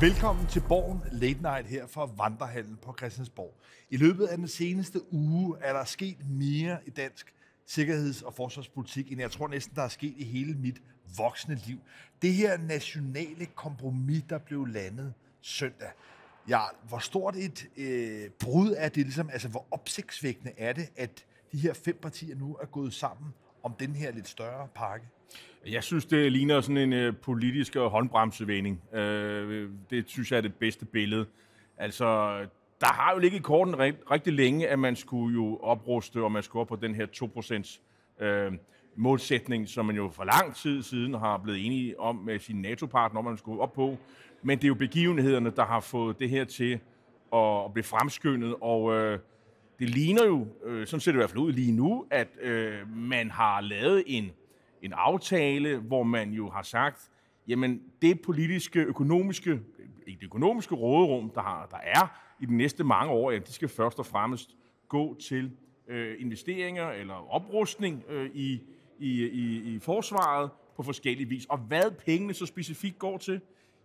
Velkommen til Borgen Late Night her fra Vandrehallen på Christiansborg. I løbet af den seneste uge er der sket mere i dansk sikkerheds- og forsvarspolitik, end jeg tror næsten, der er sket i hele mit voksne liv. Det her nationale kompromis, der blev landet søndag. Ja, hvor stort et øh, brud er det ligesom, altså hvor opsigtsvækkende er det, at de her fem partier nu er gået sammen om den her lidt større pakke? Jeg synes, det ligner sådan en øh, politisk øh, håndbremsevending. Øh, det synes jeg er det bedste billede. Altså, der har jo ligget i korten rigt, rigtig længe, at man skulle jo opruste, og man skulle op på den her 2% øh, målsætning, som man jo for lang tid siden har blevet enige om med sine NATO-partner, om man skulle op på. Men det er jo begivenhederne, der har fået det her til at, at blive fremskyndet, og øh, det ligner jo, øh, sådan ser det i hvert fald ud lige nu, at øh, man har lavet en en aftale, hvor man jo har sagt, jamen det politiske, økonomiske, øh, ikke det økonomiske råderum, der, har, der er i de næste mange år, ja, de skal først og fremmest gå til øh, investeringer eller oprustning øh, i, i, i, i forsvaret på forskellige vis. Og hvad pengene så specifikt går til,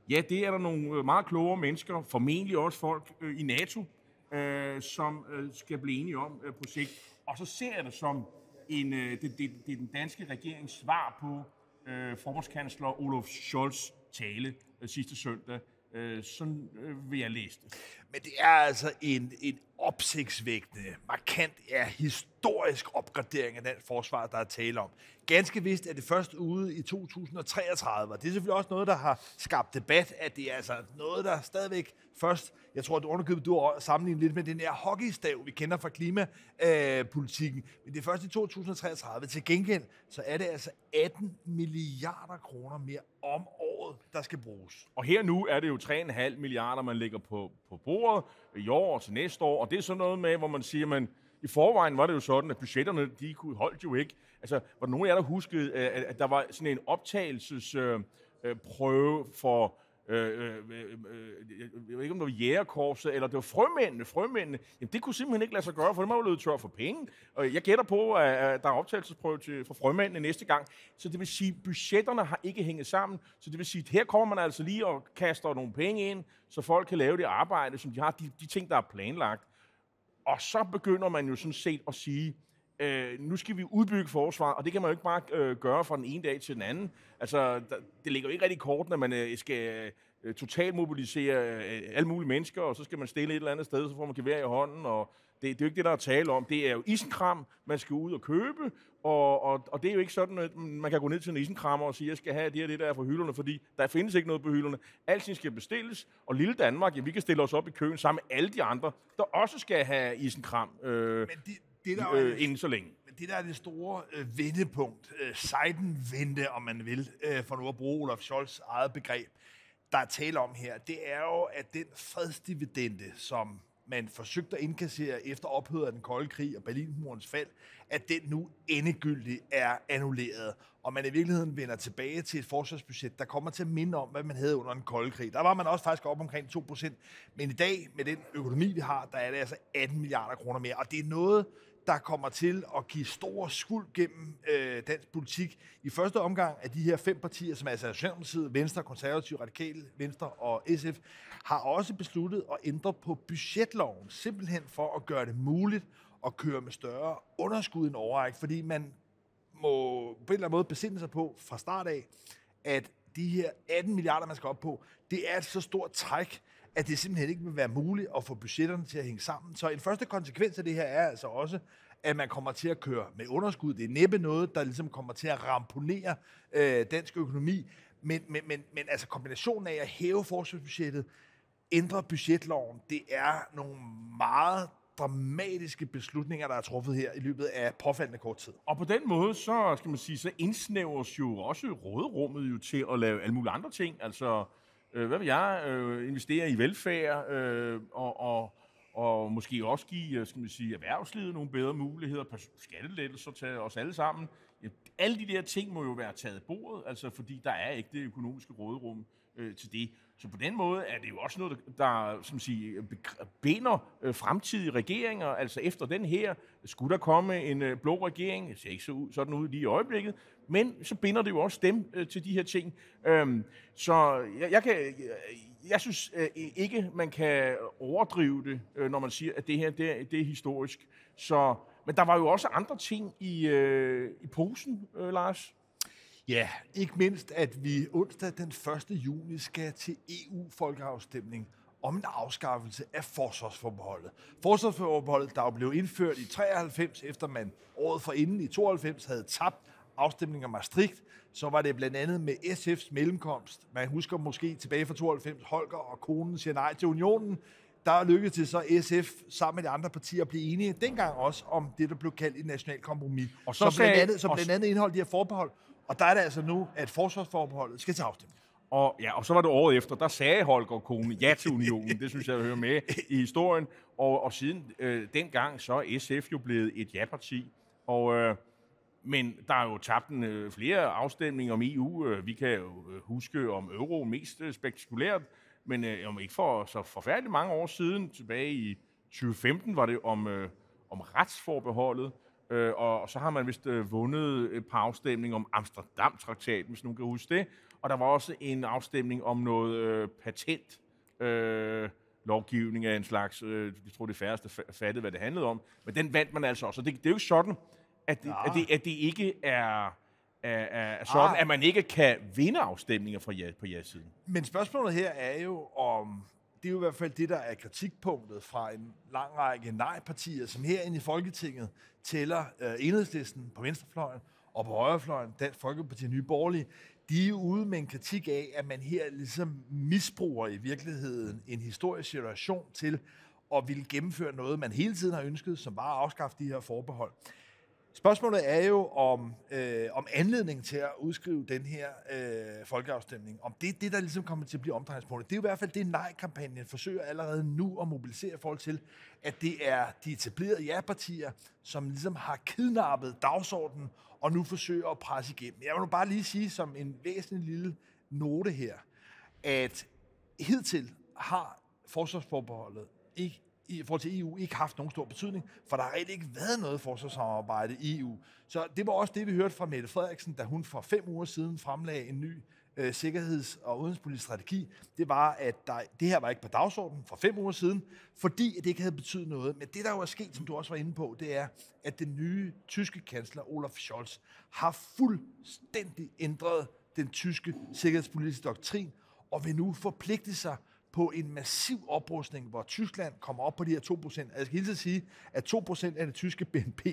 ja, det er der nogle øh, meget klogere mennesker, formentlig også folk øh, i NATO, øh, som øh, skal blive enige om øh, på sigt. Og så ser jeg det som en, øh, det, det, det er den danske regerings svar på øh, forbundskansler Olof Scholz tale øh, sidste søndag. Øh, sådan øh, vil jeg læse det. Men det er altså en, en opsigtsvægtende, markant, ja, historisk opgradering af den forsvar, der er tale om. Ganske vist er det først ude i 2033, og det er selvfølgelig også noget, der har skabt debat, at det er altså noget, der stadigvæk først, jeg tror, at underkøbet, du har sammenlignet lidt med den her hockeystav, vi kender fra klimapolitikken, øh, men det er først i 2033. Til gengæld, så er det altså 18 milliarder kroner mere om året, der skal bruges. Og her nu er det jo 3,5 milliarder, man lægger på, på bordet i år og til næste år, og det er sådan noget med, hvor man siger, man i forvejen var det jo sådan, at budgetterne, de kunne holdt jo ikke. Altså, var der nogen af jer, der huskede, øh, at, at der var sådan en optagelsesprøve øh, øh, prøve for Øh, øh, øh, øh, jeg ved ikke, om det var jægerkorpset, eller det var frømændene, frømændene. Jamen, det kunne simpelthen ikke lade sig gøre, for det var jo løbet tør for penge. Og jeg gætter på, at der er optagelsesprøve til, for frømændene næste gang. Så det vil sige, at budgetterne har ikke hænget sammen. Så det vil sige, at her kommer man altså lige og kaster nogle penge ind, så folk kan lave det arbejde, som de har, de, de ting, der er planlagt. Og så begynder man jo sådan set at sige, øh, nu skal vi udbygge forsvaret, og det kan man jo ikke bare øh, gøre fra den ene dag til den anden. Altså, der, det ligger jo ikke rigtig i kortene, at man øh, skal øh, totalt mobilisere øh, alle mulige mennesker, og så skal man stille et eller andet sted, så får man gevær i hånden, og det, det er jo ikke det, der er tale om. Det er jo isenkram, man skal ud og købe, og, og, og det er jo ikke sådan, at man kan gå ned til en isenkrammer og sige, jeg skal have det her, det der fra hylderne, fordi der findes ikke noget på hylderne. Alting skal bestilles, og lille Danmark, ja, vi kan stille os op i køen sammen med alle de andre, der også skal have isenkram. Øh, Men de det, der øh, inden så længe. Det, der er det store øh, vendepunkt, øh, Seidenvente, om man vil, øh, for nu at bruge Olaf Scholz eget begreb, der er tale om her, det er jo, at den fredsdividende, som man forsøgte at indkassere efter ophøret af den kolde krig og Berlinmurens fald, at den nu endegyldigt er annulleret, og man i virkeligheden vender tilbage til et forsvarsbudget, der kommer til at minde om, hvad man havde under den kolde krig. Der var man også faktisk op omkring 2%, men i dag, med den økonomi, vi har, der er det altså 18 milliarder kroner mere, og det er noget, der kommer til at give stor skuld gennem øh, dansk politik. I første omgang af de her fem partier, som er altså Socialdemokratiet, Venstre, Konservative, Radikale, Venstre og SF, har også besluttet at ændre på budgetloven, simpelthen for at gøre det muligt at køre med større underskud end overræk, fordi man må på en eller anden måde besinde sig på fra start af, at de her 18 milliarder, man skal op på, det er et så stort træk, at det simpelthen ikke vil være muligt at få budgetterne til at hænge sammen. Så en første konsekvens af det her er altså også, at man kommer til at køre med underskud. Det er næppe noget, der ligesom kommer til at ramponere øh, dansk økonomi. Men, men, men, men altså kombinationen af at hæve forsvarsbudgettet, ændre budgetloven, det er nogle meget dramatiske beslutninger, der er truffet her i løbet af påfaldende kort tid. Og på den måde, så skal man sige, så indsnævres jo også råderummet jo til at lave alle mulige andre ting. Altså, øh, hvad vil jeg, øh, investere i velfærd, øh, og, og, og måske også give, øh, skal man sige, erhvervslivet nogle bedre muligheder, skattelettelser til os alle sammen. Alle de der ting må jo være taget af bordet, altså fordi der er ikke det økonomiske råderum øh, til det. Så på den måde er det jo også noget, der, som siger, binder øh, fremtidige regeringer. Altså efter den her, skulle der komme en øh, blå regering, det ser ikke så ud, sådan ud lige i øjeblikket, men så binder det jo også dem øh, til de her ting. Øhm, så jeg, jeg, kan, jeg synes øh, ikke, man kan overdrive det, øh, når man siger, at det her det det er historisk. Så, men der var jo også andre ting i, øh, i posen, øh, Lars. Ja, ikke mindst, at vi onsdag den 1. juni skal til EU-folkeafstemning om en afskaffelse af forsvarsforbeholdet. Forsvarsforbeholdet, der jo blev indført i 93, efter man året forinden i 92 havde tabt afstemningen om Maastricht, så var det blandt andet med SF's mellemkomst. Man husker måske tilbage fra 92, Holger og konen siger nej til unionen. Der lykkedes det så SF sammen med de andre partier at blive enige dengang også om det, der blev kaldt et nationalt kompromis. Og så, så blandt andet, så blandt andet indeholdt de her forbehold. Og der er det altså nu, at forsvarsforbeholdet skal til afstemning. Og, ja, og så var det året efter, der sagde Holger Kone ja til unionen. Det synes jeg hører med i historien. Og, og siden øh, dengang, så er SF jo blevet et ja-parti. Og, øh, men der er jo tabt en, øh, flere afstemninger om EU. Øh, vi kan jo øh, huske om euro mest øh, spektakulært, men øh, om ikke for så forfærdeligt mange år siden, tilbage i 2015, var det om, øh, om retsforbeholdet. Øh, og, så har man vist øh, vundet et par afstemninger om Amsterdam-traktaten, hvis nogen kan huske det. Og der var også en afstemning om noget øh, patent. Øh, lovgivning af en slags, øh, jeg tror det færreste fattede, hvad det handlede om, men den vandt man altså også. Og det, det er jo ikke sådan, at det, ja. at det, at det ikke er, er, er sådan, ah. at man ikke kan vinde afstemninger fra ja, på ja-siden. Men spørgsmålet her er jo, om det er jo i hvert fald det, der er kritikpunktet fra en lang række nej-partier, som herinde i Folketinget tæller øh, enhedslisten på venstrefløjen og på højrefløjen, Dansk Folkeparti og Nye Borgerlige, de er ude med en kritik af, at man her ligesom misbruger i virkeligheden en historisk situation til at ville gennemføre noget, man hele tiden har ønsket, som bare at afskaffe de her forbehold. Spørgsmålet er jo om, øh, om anledningen til at udskrive den her øh, folkeafstemning, om det er det, der ligesom kommer til at blive omdrejningspunktet. Det er jo i hvert fald det, nej-kampagnen forsøger allerede nu at mobilisere folk til, at det er de etablerede ja-partier, som ligesom har kidnappet dagsordenen og nu forsøger at presse igennem. Jeg vil nu bare lige sige som en væsentlig lille note her, at hidtil har forsvarsforbeholdet ikke i forhold til EU ikke haft nogen stor betydning, for der har rigtig ikke været noget forsvarssamarbejde i EU. Så det var også det, vi hørte fra Mette Frederiksen, da hun for fem uger siden fremlagde en ny øh, sikkerheds- og udenrigspolitisk strategi. Det var, at der, det her var ikke på dagsordenen for fem uger siden, fordi det ikke havde betydet noget. Men det, der jo er sket, som du også var inde på, det er, at den nye tyske kansler, Olaf Scholz, har fuldstændig ændret den tyske sikkerhedspolitiske doktrin, og vil nu forpligte sig på en massiv oprustning, hvor Tyskland kommer op på de her 2%. Jeg skal hele sige, at 2% af det tyske BNP,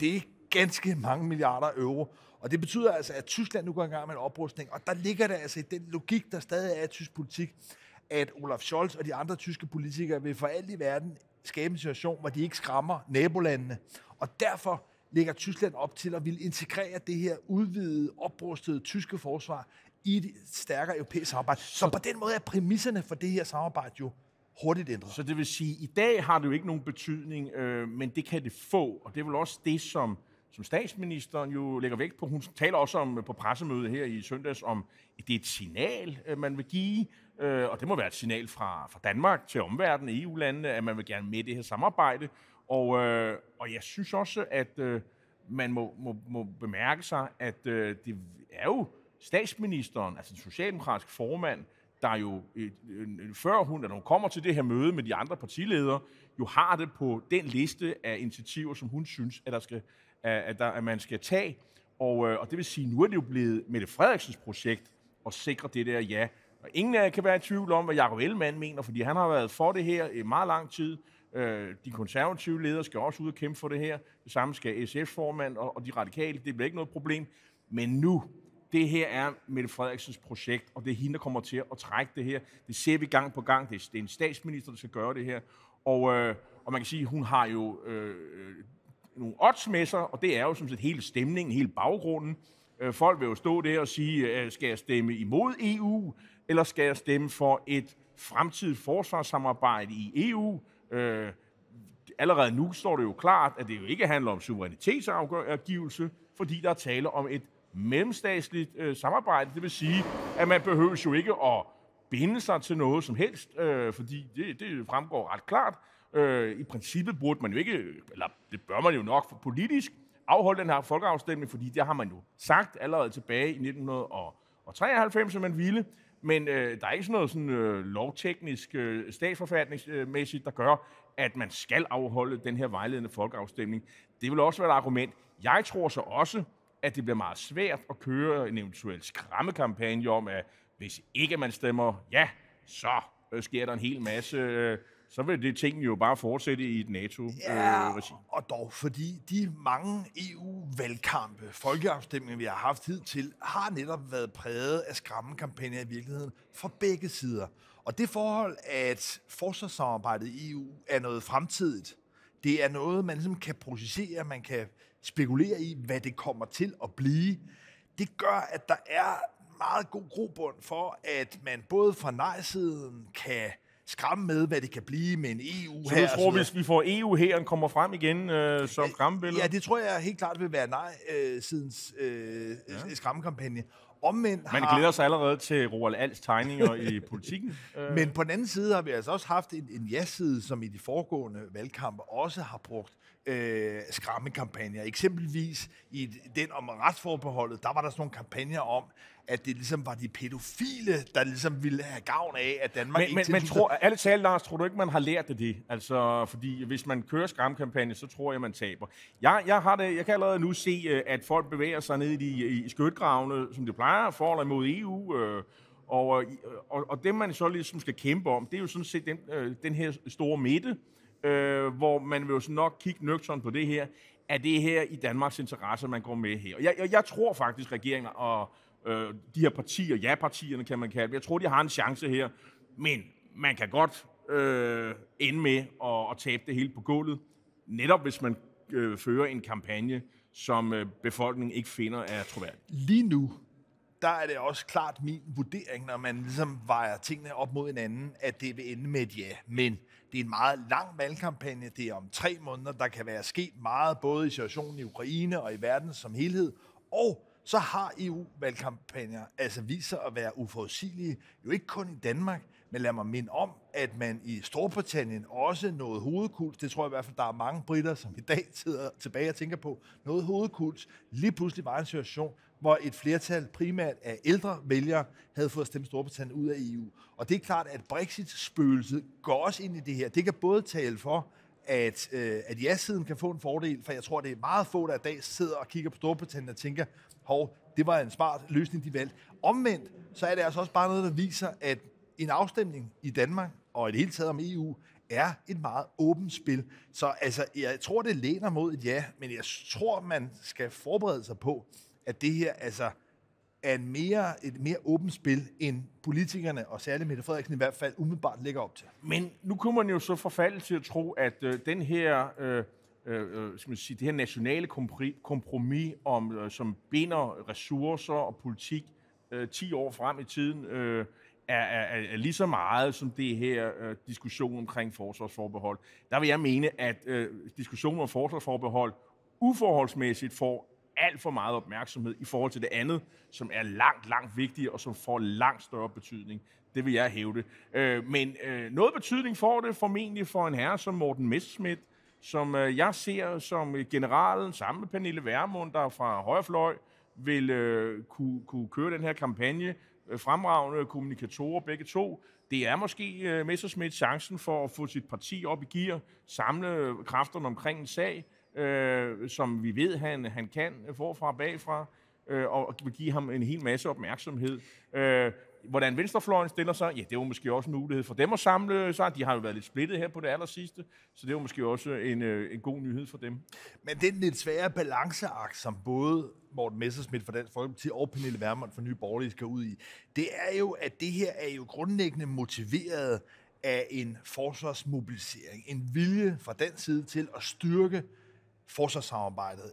det er ganske mange milliarder euro. Og det betyder altså, at Tyskland nu går i gang med en oprustning. Og der ligger der altså i den logik, der stadig er i tysk politik, at Olaf Scholz og de andre tyske politikere vil for alt i verden skabe en situation, hvor de ikke skræmmer nabolandene. Og derfor lægger Tyskland op til at ville integrere det her udvidede, oprustede tyske forsvar i et stærkere europæisk samarbejde. Så, så på den måde er præmisserne for det her samarbejde jo hurtigt ændret. Så det vil sige, at i dag har det jo ikke nogen betydning, øh, men det kan det få, og det er vel også det, som, som statsministeren jo lægger vægt på. Hun taler også om på pressemødet her i søndags om, at det er et signal, øh, man vil give, øh, og det må være et signal fra, fra Danmark til omverdenen, EU-landene, at man vil gerne med i det her samarbejde. Og, øh, og jeg synes også, at øh, man må, må, må bemærke sig, at øh, det er jo statsministeren, altså den socialdemokratiske formand, der jo, øh, øh, øh, før hun, når hun kommer til det her møde med de andre partiledere, jo har det på den liste af initiativer, som hun synes, at, der skal, at, der, at man skal tage. Og, og det vil sige, nu er det jo blevet Mette Frederiksens projekt at sikre det der ja. Og ingen af jer kan være i tvivl om, hvad Jacob Ellemann mener, fordi han har været for det her i meget lang tid. De konservative ledere skal også ud og kæmpe for det her. Det samme skal SF-formand og de radikale. Det bliver ikke noget problem. Men nu, det her er Mette Frederiksens projekt, og det er hende, der kommer til at trække det her. Det ser vi gang på gang. Det er, en statsminister, der skal gøre det her. Og, øh, og man kan sige, hun har jo øh, nogle odds med sig, og det er jo som set hele stemningen, hele baggrunden. Øh, folk vil jo stå der og sige, øh, skal jeg stemme imod EU, eller skal jeg stemme for et fremtidigt forsvarssamarbejde i EU? Øh, allerede nu står det jo klart, at det jo ikke handler om suverænitetsafgivelse, fordi der er tale om et mellemstatsligt øh, samarbejde. Det vil sige, at man behøver jo ikke at binde sig til noget som helst, øh, fordi det, det fremgår ret klart. Øh, I princippet burde man jo ikke, eller det bør man jo nok for politisk, afholde den her folkeafstemning, fordi det har man jo sagt allerede tilbage i 1993, at man ville. Men øh, der er ikke sådan noget sådan, øh, lovteknisk, øh, statsforfatningsmæssigt, der gør, at man skal afholde den her vejledende folkeafstemning. Det vil også være et argument. Jeg tror så også, at det bliver meget svært at køre en eventuel skræmmekampagne om, at hvis ikke man stemmer ja, så øh, sker der en hel masse... Øh, så vil det ting jo bare fortsætte i et NATO-regi. Ja, og dog, fordi de mange EU-valgkampe, folkeafstemninger, vi har haft hidtil, har netop været præget af skræmmekampagner i virkeligheden fra begge sider. Og det forhold, at forsvarssamarbejdet i EU er noget fremtidigt, det er noget, man ligesom kan processere, man kan spekulere i, hvad det kommer til at blive. Det gør, at der er meget god grobund for, at man både fra nej-siden kan skræmme med, hvad det kan blive med en EU Så du tror, hvis vi får EU her, kommer frem igen øh, som skræmmebillede? Ja, det tror jeg helt klart vil være nej-sidens øh, ja. skræmmekampagne. Omvendt Man har... glæder sig allerede til Roald Alts tegninger i politikken. Men på den anden side har vi altså også haft en, en ja-side, som i de foregående valgkampe også har brugt øh, skræmmekampagner. Eksempelvis i den om retsforbeholdet, der var der sådan nogle kampagner om, at det ligesom var de pædofile, der ligesom ville have gavn af, at Danmark men, ikke... Men, men tror, alle talt, Lars, tror du ikke, man har lært det det? Altså, fordi hvis man kører skræmmekampagne, så tror jeg, man taber. Jeg, jeg, har det, jeg kan allerede nu se, øh, at folk bevæger sig ned i, de, i skytgravene, som de plejer, for eller imod EU, øh, og, og, og det, man så ligesom skal kæmpe om, det er jo sådan set den, øh, den her store midte, øh, hvor man vil jo nok kigge nøgteren på det her. Er det her i Danmarks interesse, man går med her? Og jeg, jeg, jeg tror faktisk, regeringen og øh, de her partier, ja-partierne kan man kalde dem, jeg tror, de har en chance her. Men man kan godt øh, ende med at, at tabe det hele på gulvet, netop hvis man øh, fører en kampagne, som øh, befolkningen ikke finder er troværdig. Lige nu, der er det også klart min vurdering, når man ligesom vejer tingene op mod hinanden, at det vil ende med et ja. Men det er en meget lang valgkampagne. Det er om tre måneder. Der kan være sket meget, både i situationen i Ukraine og i verden som helhed. Og så har EU-valgkampagner altså vist sig at være uforudsigelige. Jo ikke kun i Danmark, men lad mig minde om, at man i Storbritannien også nåede hovedkuls. Det tror jeg i hvert fald, der er mange britter, som i dag sidder tilbage og tænker på. Noget hovedkuls. Lige pludselig var en situation, hvor et flertal primært af ældre vælgere havde fået stemt Storbritannien ud af EU. Og det er klart, at Brexit-spøgelset går også ind i det her. Det kan både tale for, at, øh, at ja-siden kan få en fordel, for jeg tror, det er meget få, der i dag sidder og kigger på Storbritannien og tænker, hov, det var en smart løsning, de valgte. Omvendt, så er det altså også bare noget, der viser, at en afstemning i Danmark, og i det hele taget om EU, er et meget åbent spil. Så altså, jeg tror, det læner mod et ja, men jeg tror, man skal forberede sig på, at det her altså er en mere, et mere åbent spil, end politikerne, og særligt Mette Frederiksen i hvert fald, umiddelbart lægger op til. Men nu kunne man jo så forfalde til at tro, at øh, den her, øh, øh, øh skal man sige, det her nationale kompromis, om, øh, som binder ressourcer og politik øh, 10 år frem i tiden, øh, er, er, er lige så meget som det her øh, diskussion omkring forsvarsforbehold. Der vil jeg mene, at øh, diskussionen om forsvarsforbehold uforholdsmæssigt får alt for meget opmærksomhed i forhold til det andet, som er langt, langt vigtigere og som får langt større betydning. Det vil jeg hævde. Øh, men øh, noget betydning får det formentlig for en herre som Morten Messerschmidt, som øh, jeg ser som generalen sammen med Pernille Værmund, der fra højrefløj vil øh, kunne, kunne køre den her kampagne. Øh, fremragende kommunikatorer begge to. Det er måske øh, Messerschmidt chancen for at få sit parti op i gear, samle øh, kræfterne omkring en sag, øh, som vi ved, han, han kan forfra og bagfra, øh, og vil give ham en hel masse opmærksomhed. Øh, hvordan venstrefløjen stiller sig, ja, det var måske også en mulighed for dem at samle sig. De har jo været lidt splittet her på det aller sidste, så det var måske også en, øh, en god nyhed for dem. Men den lidt svære balanceakt, som både Morten Messersmith fra Dansk Folkeparti og Pernille Vermund fra Nye Borgerlige skal ud i, det er jo, at det her er jo grundlæggende motiveret af en forsvarsmobilisering. En vilje fra den side til at styrke forsvarssamarbejdet,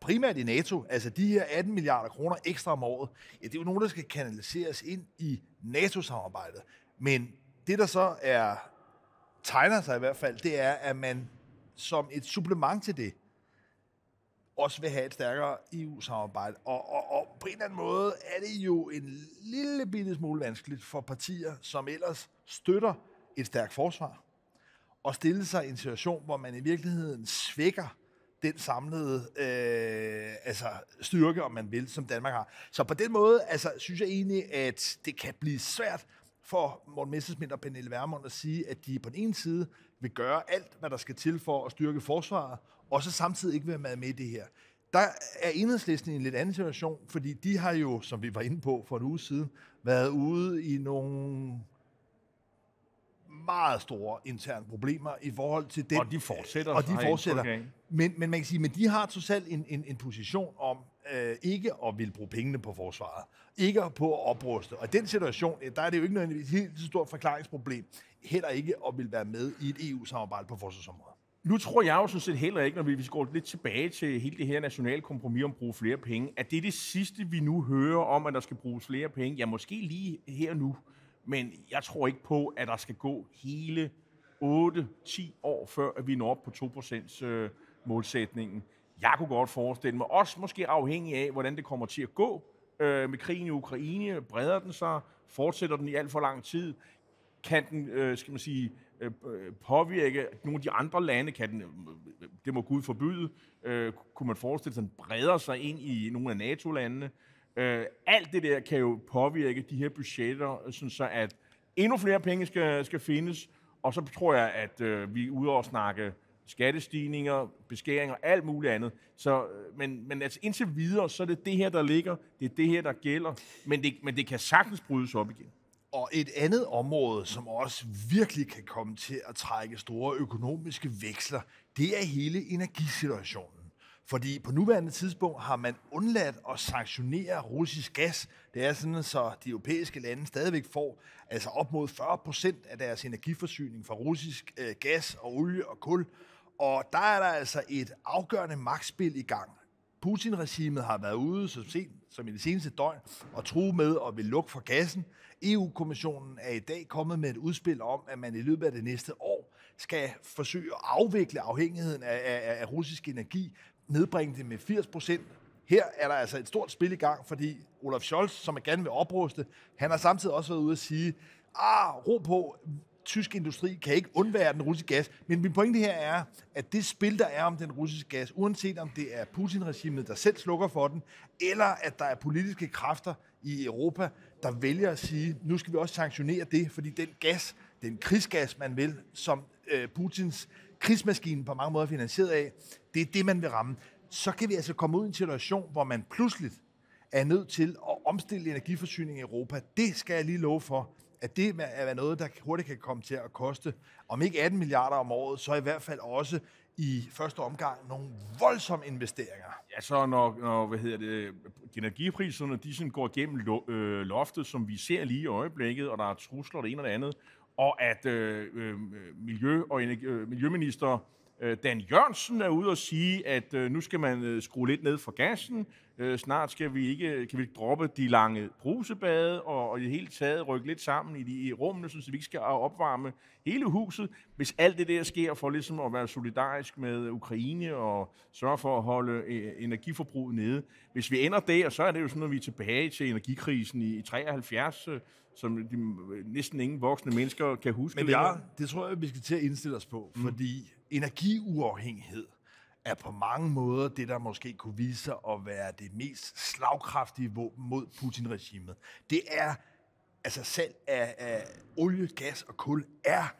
primært i NATO, altså de her 18 milliarder kroner ekstra om året, ja, det er jo nogen, der skal kanaliseres ind i NATO-samarbejdet. Men det, der så er tegner sig i hvert fald, det er, at man som et supplement til det, også vil have et stærkere EU-samarbejde. Og, og, og på en eller anden måde er det jo en lille bitte smule vanskeligt for partier, som ellers støtter et stærkt forsvar, og stille sig i en situation, hvor man i virkeligheden svækker den samlede øh, altså styrke, om man vil, som Danmark har. Så på den måde altså, synes jeg egentlig, at det kan blive svært for Morten Messersmith og Pernille Vermund at sige, at de på den ene side vil gøre alt, hvad der skal til for at styrke forsvaret, og så samtidig ikke være med i det her. Der er enhedslisten i en lidt anden situation, fordi de har jo, som vi var inde på for en uge siden, været ude i nogle meget store interne problemer i forhold til den. Og de fortsætter. Og de fortsætter. Men, men man kan sige, men de har totalt en, en, en position om øh, ikke at ville bruge pengene på forsvaret. Ikke på at opruste. Og i den situation, der er det jo ikke nødvendigvis et helt så stort forklaringsproblem. Heller ikke at ville være med i et EU-samarbejde på forsvarsområdet. Nu tror jeg jo sådan set heller ikke, når vi, vi går lidt tilbage til hele det her nationale kompromis om at bruge flere penge, at det er det sidste, vi nu hører om, at der skal bruges flere penge. Ja, måske lige her nu. Men jeg tror ikke på, at der skal gå hele 8-10 år, før at vi når op på 2% øh, målsætningen. Jeg kunne godt forestille mig, også måske afhængig af, hvordan det kommer til at gå øh, med krigen i Ukraine. Breder den sig? Fortsætter den i alt for lang tid? Kan den, øh, skal man sige, øh, øh påvirke nogle af de andre lande? Kan den, øh, det må Gud forbyde, øh, kunne man forestille sig, at den breder sig ind i nogle af NATO-landene? Øh, Øh, alt det der kan jo påvirke de her budgetter, øh, sådan så at endnu flere penge skal, skal findes, og så tror jeg, at øh, vi er ude og snakke skattestigninger, beskæringer, alt muligt andet. Så, øh, men, men altså indtil videre, så er det det her, der ligger, det er det her, der gælder, men det, men det kan sagtens brydes op igen. Og et andet område, som også virkelig kan komme til at trække store økonomiske veksler, det er hele energisituationen. Fordi på nuværende tidspunkt har man undladt at sanktionere russisk gas. Det er sådan, så de europæiske lande stadigvæk får altså op mod 40 procent af deres energiforsyning fra russisk øh, gas og olie og kul. Og der er der altså et afgørende magtspil i gang. Putin-regimet har været ude så sent som i det seneste døgn og true med at vil lukke for gassen. EU-kommissionen er i dag kommet med et udspil om, at man i løbet af det næste år skal forsøge at afvikle afhængigheden af, af, af russisk energi nedbringe det med 80 procent. Her er der altså et stort spil i gang, fordi Olaf Scholz, som er gerne vil opruste, han har samtidig også været ude at sige, ah, ro på, tysk industri kan ikke undvære den russiske gas. Men min pointe her er, at det spil, der er om den russiske gas, uanset om det er Putin-regimet, der selv slukker for den, eller at der er politiske kræfter i Europa, der vælger at sige, nu skal vi også sanktionere det, fordi den gas, den krigsgas, man vil, som øh, Putins krigsmaskinen på mange måder er finansieret af, det er det, man vil ramme. Så kan vi altså komme ud i en situation, hvor man pludselig er nødt til at omstille energiforsyningen i Europa. Det skal jeg lige love for, at det er noget, der hurtigt kan komme til at koste, om ikke 18 milliarder om året, så i hvert fald også i første omgang nogle voldsomme investeringer. Ja, så når, når hvad hedder det, energipriserne de sådan går igennem lo, øh, loftet, som vi ser lige i øjeblikket, og der er trusler det ene og det andet, og at øh, øh, miljø- og energi, øh, miljøminister øh, Dan Jørgensen er ude og sige, at øh, nu skal man øh, skrue lidt ned for gassen. Øh, snart skal vi ikke, kan vi droppe de lange brusebade og, og i det hele taget rykke lidt sammen i de i rummene, så vi ikke skal opvarme hele huset. Hvis alt det der sker for ligesom at være solidarisk med Ukraine og sørge for at holde øh, energiforbruget nede. Hvis vi ender der, så er det jo sådan, at vi er tilbage til energikrisen i, i 73, øh, som de, næsten ingen voksne mennesker kan huske. Men ja, det tror jeg, vi skal til at indstille os på, mm. fordi energiuafhængighed er på mange måder det, der måske kunne vise sig at være det mest slagkraftige våben mod Putin-regimet. Det er, altså salg af, af olie, gas og kul er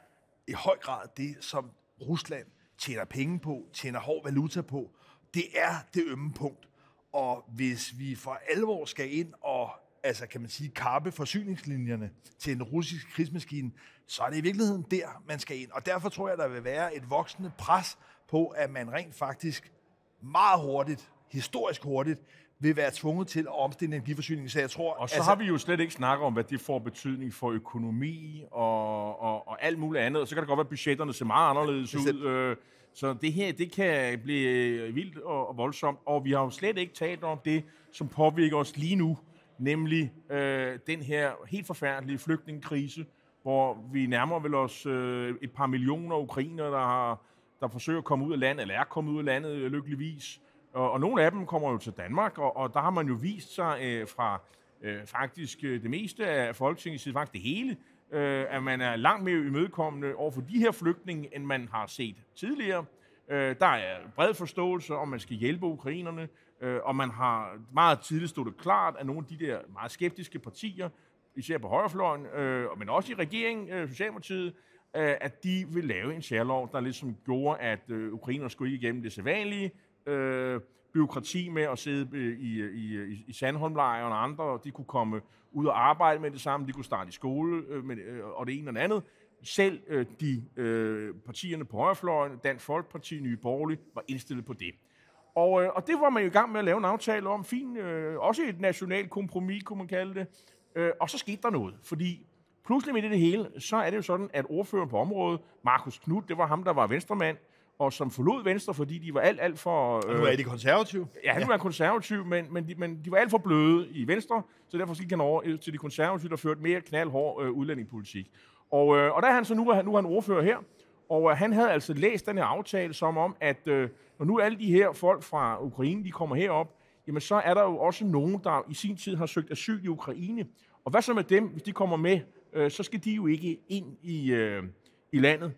i høj grad det, som Rusland tjener penge på, tjener hård valuta på. Det er det ømme punkt. Og hvis vi for alvor skal ind og altså kan man sige, kappe forsyningslinjerne til en russisk krigsmaskine, så er det i virkeligheden der, man skal ind. Og derfor tror jeg, der vil være et voksende pres på, at man rent faktisk meget hurtigt, historisk hurtigt, vil være tvunget til at omstille energiforsyningen. Så jeg tror, og så altså, har vi jo slet ikke snakket om, hvad det får betydning for økonomi og, og, og alt muligt andet. Og så kan det godt være, at budgetterne ser meget anderledes bestemt. ud. Øh, så det her, det kan blive vildt og, og voldsomt. Og vi har jo slet ikke talt om det, som påvirker os lige nu nemlig øh, den her helt forfærdelige flygtningekrise, hvor vi nærmer vel os øh, et par millioner ukrainer, der, har, der forsøger at komme ud af landet, eller er kommet ud af landet øh, lykkeligvis. Og, og nogle af dem kommer jo til Danmark, og, og der har man jo vist sig øh, fra øh, faktisk øh, det meste af Folketingets side, faktisk det hele, øh, at man er langt mere imødekommende over for de her flygtninge, end man har set tidligere. Øh, der er bred forståelse om, man skal hjælpe ukrainerne, øh, og man har meget tidligt stået klart, at nogle af de der meget skeptiske partier, især på højrefløjen, øh, men også i regeringen, øh, Socialdemokratiet, øh, at de vil lave en særlov, der ligesom gjorde, at øh, ukrainerne skulle ikke igennem det sædvanlige øh, byråkrati med at sidde øh, i, øh, i, øh, i, i Sandholmlejren og andre, de kunne komme ud og arbejde med det samme, de kunne starte i skole øh, med, øh, og det ene og det andet. Selv øh, de øh, partierne på højrefløjen, Dansk Folkeparti, Nye Borgerlige, var indstillet på det. Og, øh, og det var man jo i gang med at lave en aftale om. Fin, øh, også et nationalt kompromis, kunne man kalde det. Øh, og så skete der noget, fordi pludselig med det hele, så er det jo sådan, at ordføreren på området, Markus Knud, det var ham, der var venstremand, og som forlod Venstre, fordi de var alt, alt for... Øh, nu er de konservative. Ja, han ja. var konservativ, men, men, de, men de var alt for bløde i Venstre, så derfor gik han over til de konservative, der førte mere knaldhård øh, udlændingepolitik. Og, øh, og der er han så nu, nu er han ordfører her, og øh, han havde altså læst den her aftale som om, at øh, når nu alle de her folk fra Ukraine, de kommer herop, jamen så er der jo også nogen, der i sin tid har søgt asyl i Ukraine. Og hvad så med dem, hvis de kommer med? Øh, så skal de jo ikke ind i, øh, i landet.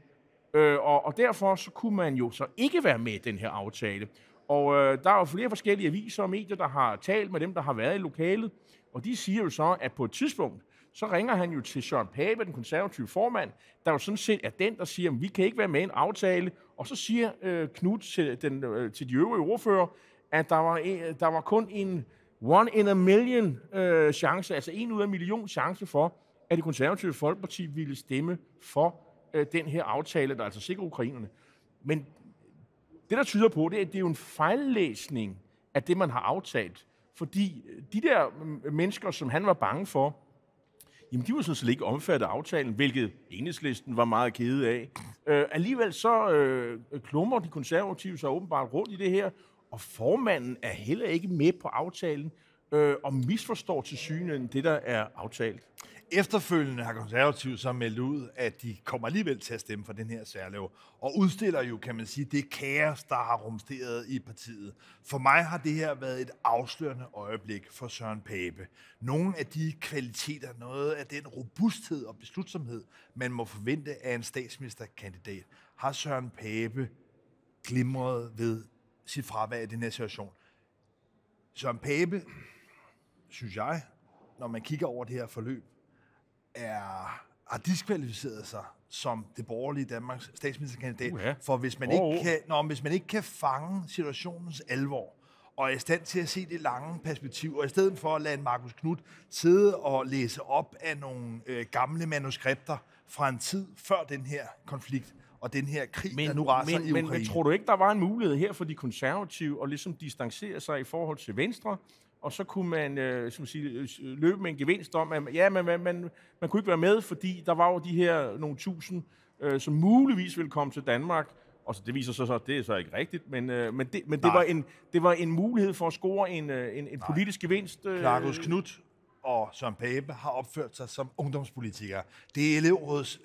Øh, og, og derfor så kunne man jo så ikke være med i den her aftale. Og øh, der er jo flere forskellige aviser og medier, der har talt med dem, der har været i lokalet. Og de siger jo så, at på et tidspunkt, så ringer han jo til Søren Pape, den konservative formand, der jo sådan set er den, der siger, at vi kan ikke være med i en aftale. Og så siger øh, Knud til, den, øh, til de øvrige ordfører, at der var, en, der var kun en one in a million øh, chance, altså en ud af en million chance for, at det konservative folkeparti ville stemme for øh, den her aftale, der altså sikrer ukrainerne. Men det, der tyder på, det er, at det er jo en fejllæsning af det, man har aftalt. Fordi øh, de der øh, mennesker, som han var bange for, jamen de var sådan set ikke omfattet af aftalen, hvilket enhedslisten var meget kede af. Øh, alligevel så øh, klummer de konservative sig åbenbart rundt i det her, og formanden er heller ikke med på aftalen, øh, og misforstår til synen det, der er aftalt. Efterfølgende har konservative så meldt ud, at de kommer alligevel til at stemme for den her særlov, og udstiller jo, kan man sige, det kaos, der har rumsteret i partiet. For mig har det her været et afslørende øjeblik for Søren Pape. Nogle af de kvaliteter, noget af den robusthed og beslutsomhed, man må forvente af en statsministerkandidat, har Søren Pape glimret ved sit fravær i den her situation. Søren Pape, synes jeg, når man kigger over det her forløb, er, har diskvalificeret sig som det borgerlige Danmarks statsministerkandidat. Uh-huh. For hvis man, oh. ikke kan, når, hvis man ikke kan fange situationens alvor, og er i stand til at se det lange perspektiv, og i stedet for at lade Markus Knud sidde og læse op af nogle øh, gamle manuskripter fra en tid før den her konflikt, og den her krig, men, der nu raser men, i Ukraine. Men, men tror du ikke, der var en mulighed her for de konservative at ligesom distancere sig i forhold til Venstre, og så kunne man øh, som sige, øh, løbe med en gevinst om, at ja, man, man, man, man kunne ikke være med, fordi der var jo de her nogle tusind, øh, som muligvis ville komme til Danmark, og så, det viser sig så, at det er så ikke rigtigt, men, øh, men, det, men det, var en, det var en mulighed for at score en, øh, en, en politisk gevinst. Øh, Clarkus Knut og Søren Pape har opført sig som ungdomspolitikere. Det er elevrådets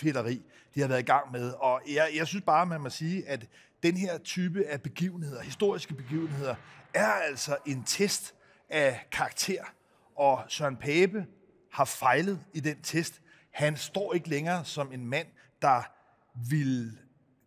fætteri, de har været i gang med, og jeg, jeg synes bare, man må sige, at den her type af begivenheder, historiske begivenheder, er altså en test af karakter, og Søren Pape har fejlet i den test. Han står ikke længere som en mand, der vil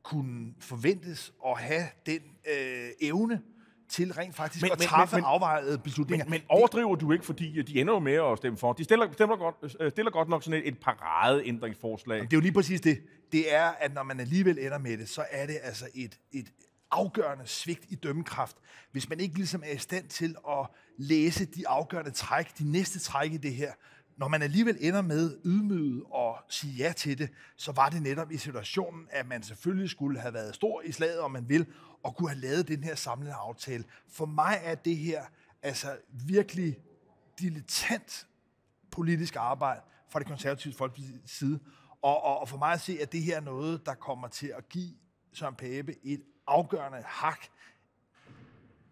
kunne forventes at have den øh, evne til rent faktisk men, at træffe men, afvejede beslutninger. Men, men overdriver du ikke, fordi de ender jo med at stemme for? De stiller, stiller, godt, øh, stiller godt nok sådan et, et parade-ændringsforslag. Det er jo lige præcis det. Det er, at når man alligevel ender med det, så er det altså et, et afgørende svigt i dømmekraft, hvis man ikke ligesom er i stand til at læse de afgørende træk, de næste træk i det her. Når man alligevel ender med ydmyget og sige ja til det, så var det netop i situationen, at man selvfølgelig skulle have været stor i slaget, om man vil, og kunne have lavet den her samlede aftale. For mig er det her altså virkelig dilettant politisk arbejde fra det konservative folks side. Og, og, og for mig at se, at det her er noget, der kommer til at give Søren Pape et afgørende hak.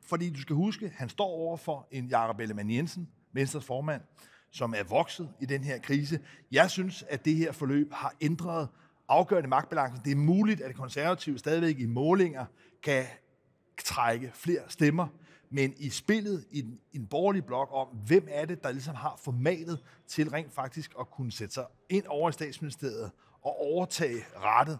Fordi du skal huske, han står over for en Jakob Ellemann Jensen, Venstres formand, som er vokset i den her krise. Jeg synes, at det her forløb har ændret afgørende magtbalancen. Det er muligt, at det konservative stadigvæk i målinger kan trække flere stemmer, men i spillet i en, borgerlig blok om, hvem er det, der ligesom har formatet til rent faktisk at kunne sætte sig ind over i statsministeriet og overtage rettet,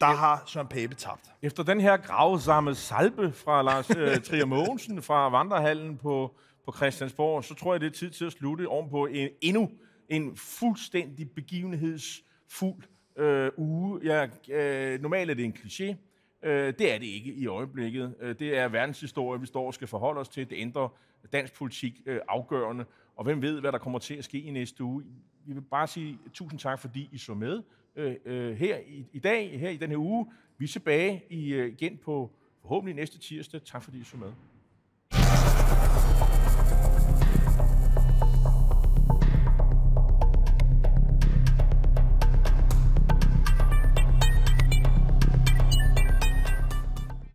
der har Søren Pape tabt. Efter den her gravsamme salbe fra Lars øh, Trier Mogensen fra Vandrehallen på, på Christiansborg, så tror jeg, det er tid til at slutte om på en, endnu en fuldstændig begivenhedsfuld øh, uge. Ja, øh, normalt er det en kliché. Øh, det er det ikke i øjeblikket. Øh, det er verdenshistorie, vi står og skal forholde os til. Det ændrer dansk politik øh, afgørende. Og hvem ved, hvad der kommer til at ske i næste uge. Vi vil bare sige tusind tak, fordi I så med øh, øh, her i, i dag, her i den her uge. Vi er tilbage i, øh, igen på forhåbentlig næste tirsdag. Tak fordi I så med.